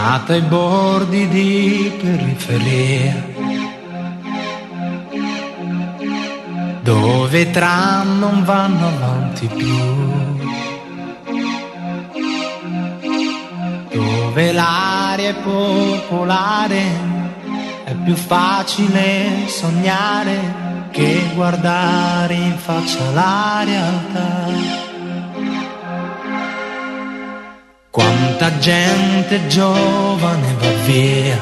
nata ai bordi di periferia, dove i tram non vanno avanti più, dove l'aria è popolare, è più facile sognare che guardare in faccia la realtà. Quanta gente giovane va via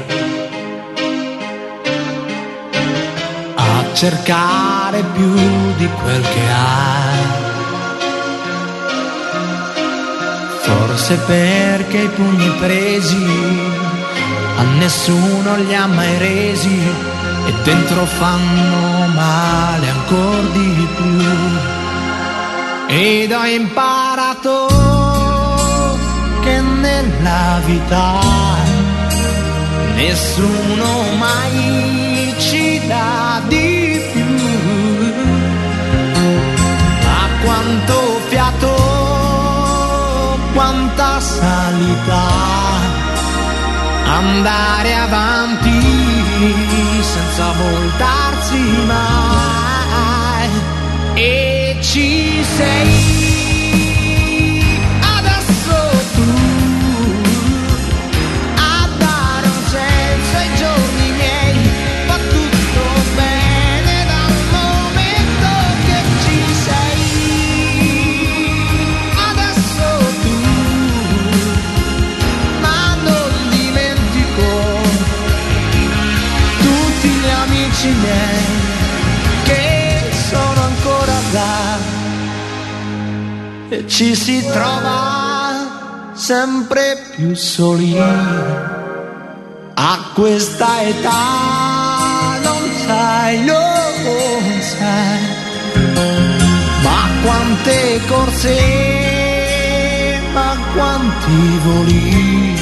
a cercare più di quel che ha. Forse perché i pugni presi a nessuno li ha mai resi e dentro fanno male ancora di più. Ed ho imparato vita nessuno mai ci dà di più. Ma quanto fiato, quanta salita, andare avanti senza voltarsi mai. E ci sei ci si trova sempre più soli. A questa età non sai, non sai, ma quante corse, ma quanti voli,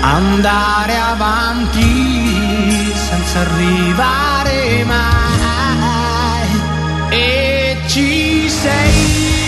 andare avanti senza arrivare mai. E ci sei.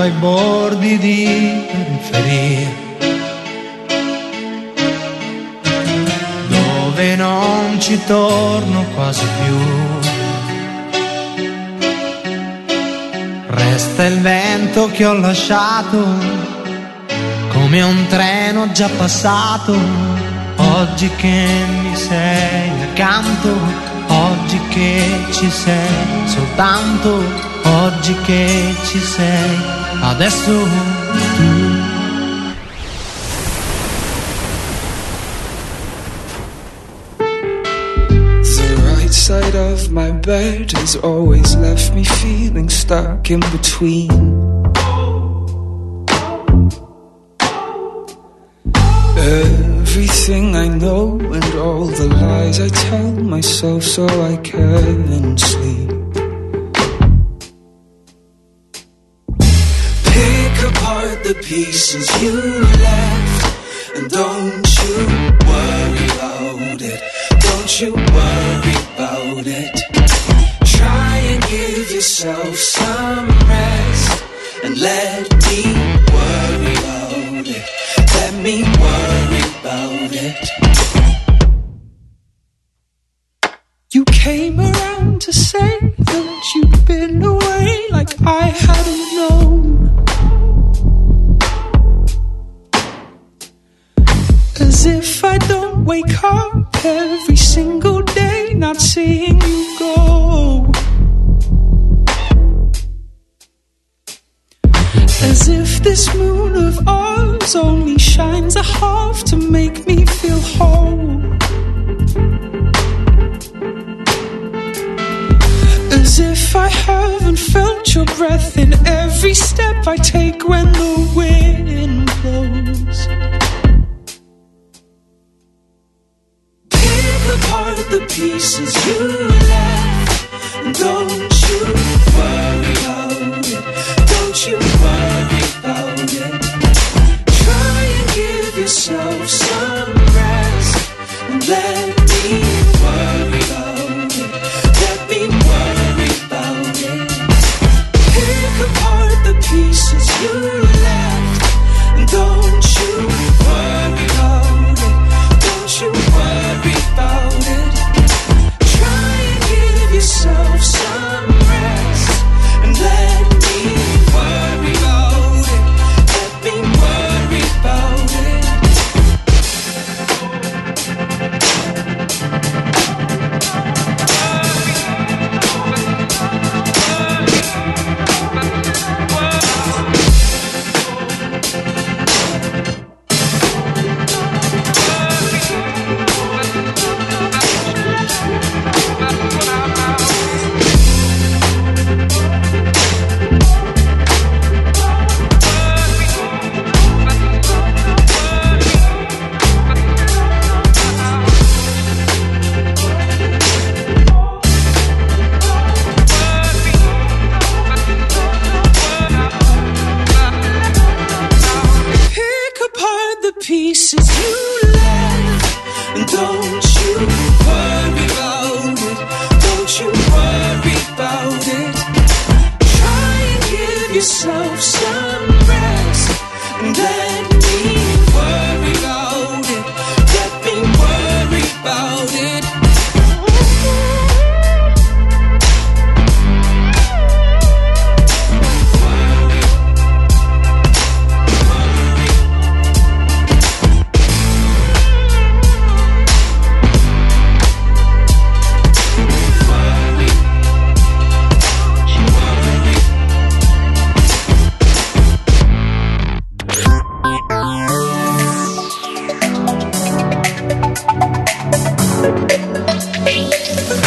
Ai bordi di periferia, dove non ci torno quasi più. Resta il vento che ho lasciato, come un treno già passato, oggi che mi sei accanto, oggi che ci sei soltanto, oggi che ci sei adesso tu. The right side of my bed has always left me feeling stuck in between. Everything I know and all the lies I tell myself so I can sleep. Pieces you left. And don't you worry about it. Don't you worry about it. Try and give yourself some rest. And let me worry about it. Let me worry about it. You came around to say that you'd been away like I hadn't if I don't wake up every single day not seeing you go. As if this moon of ours only shines a half to make me feel whole. As if I haven't felt your breath in every step I take when the wind blows. The pieces you left. Don't you worry.